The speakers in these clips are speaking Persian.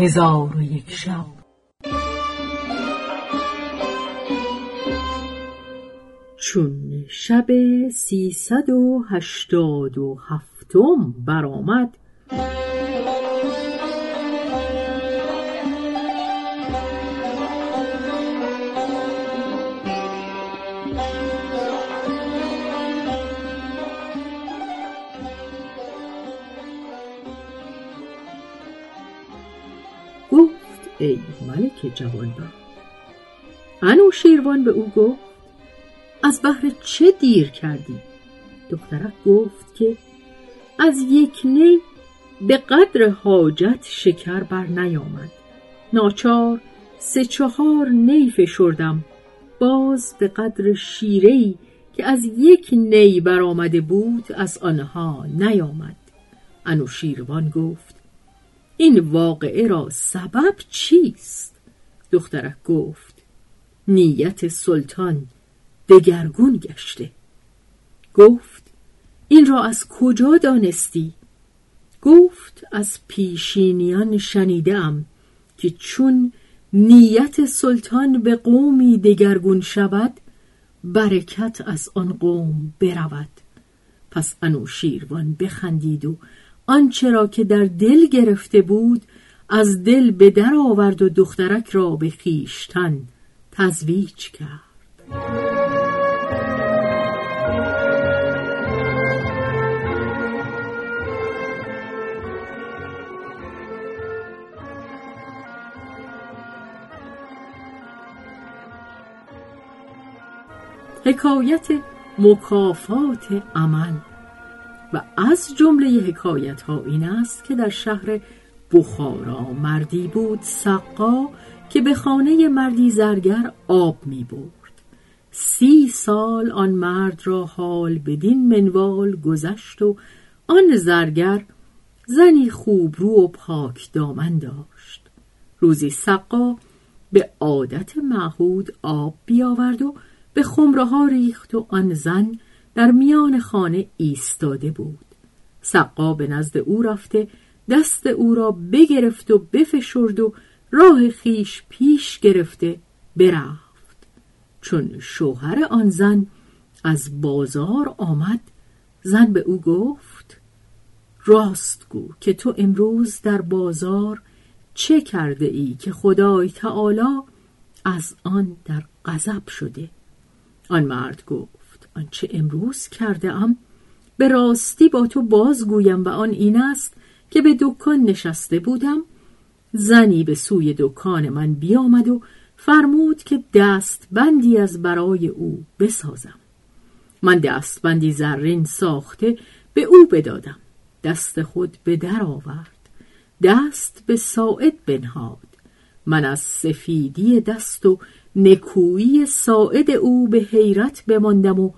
هزار و یک شب. چون شب سیصد و هشتاد و هفتم برآمد ای ملک جوانبخت. انوشیروان به او گفت از بهر چه دیر کردی؟ دخترک گفت که از یک نی به قدر حاجت شکر بر نیامد. ناچار سه چهار نی فشردم باز به قدر شیرهی که از یک نی برآمده بود از آنها نیامد. انوشیروان گفت این واقعه را سبب چیست؟ دخترک گفت نیت سلطان دگرگون گشته گفت این را از کجا دانستی؟ گفت از پیشینیان شنیدم که چون نیت سلطان به قومی دگرگون شود برکت از آن قوم برود پس انوشیروان بخندید و آنچه را که در دل گرفته بود از دل به در آورد و دخترک را به خیشتن تزویج کرد. حکایت مکافات عمل و از جمله حکایت ها این است که در شهر بخارا مردی بود سقا که به خانه مردی زرگر آب می برد سی سال آن مرد را حال بدین منوال گذشت و آن زرگر زنی خوب رو و پاک دامن داشت. روزی سقا به عادت معهود آب بیاورد و به خمره ها ریخت و آن زن در میان خانه ایستاده بود. سقا به نزد او رفته دست او را بگرفت و بفشرد و راه خیش پیش گرفته برفت. چون شوهر آن زن از بازار آمد زن به او گفت راست گو که تو امروز در بازار چه کرده ای که خدای تعالی از آن در غضب شده؟ آن مرد گفت آنچه امروز کرده ام به راستی با تو بازگویم و آن این است که به دکان نشسته بودم. زنی به سوی دکان من بیامد و فرمود که دست بندی از برای او بسازم. من دست بندی زرین ساخته به او بدادم. دست خود به در آورد. دست به ساعد بنهاد. من از سفیدی دست و نکویی ساعد او به حیرت بماندم و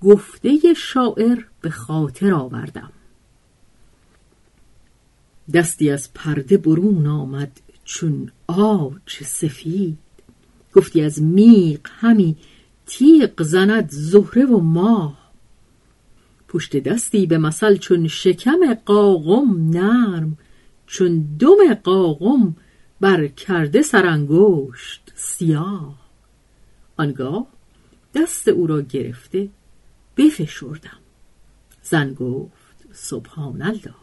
گفته شاعر به خاطر آوردم. دستی از پرده برون آمد چون آج سفید. گفتی از میق همی تیق زند زهره و ماه. پشت دستی به مثل چون شکم قاقم نرم چون دم قاقم بر کرده سرانگشت سیاه. آنگاه دست او را گرفته بفشردم. زن گفت سبحان الله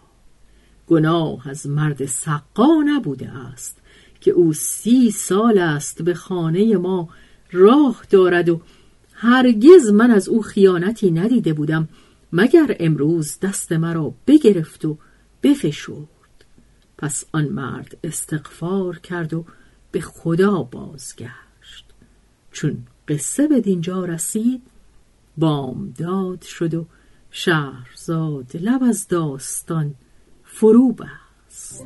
گناه از مرد سقا نبوده است که او سی سال است به خانه ما راه دارد و هرگز من از او خیانتی ندیده بودم مگر امروز دست مرا بگرفت و بفشرد. پس آن مرد استغفار کرد و به خدا بازگشت. چون قصه به دینجا رسید بامداد شد و شهرزاد لب از داستان فرو بست.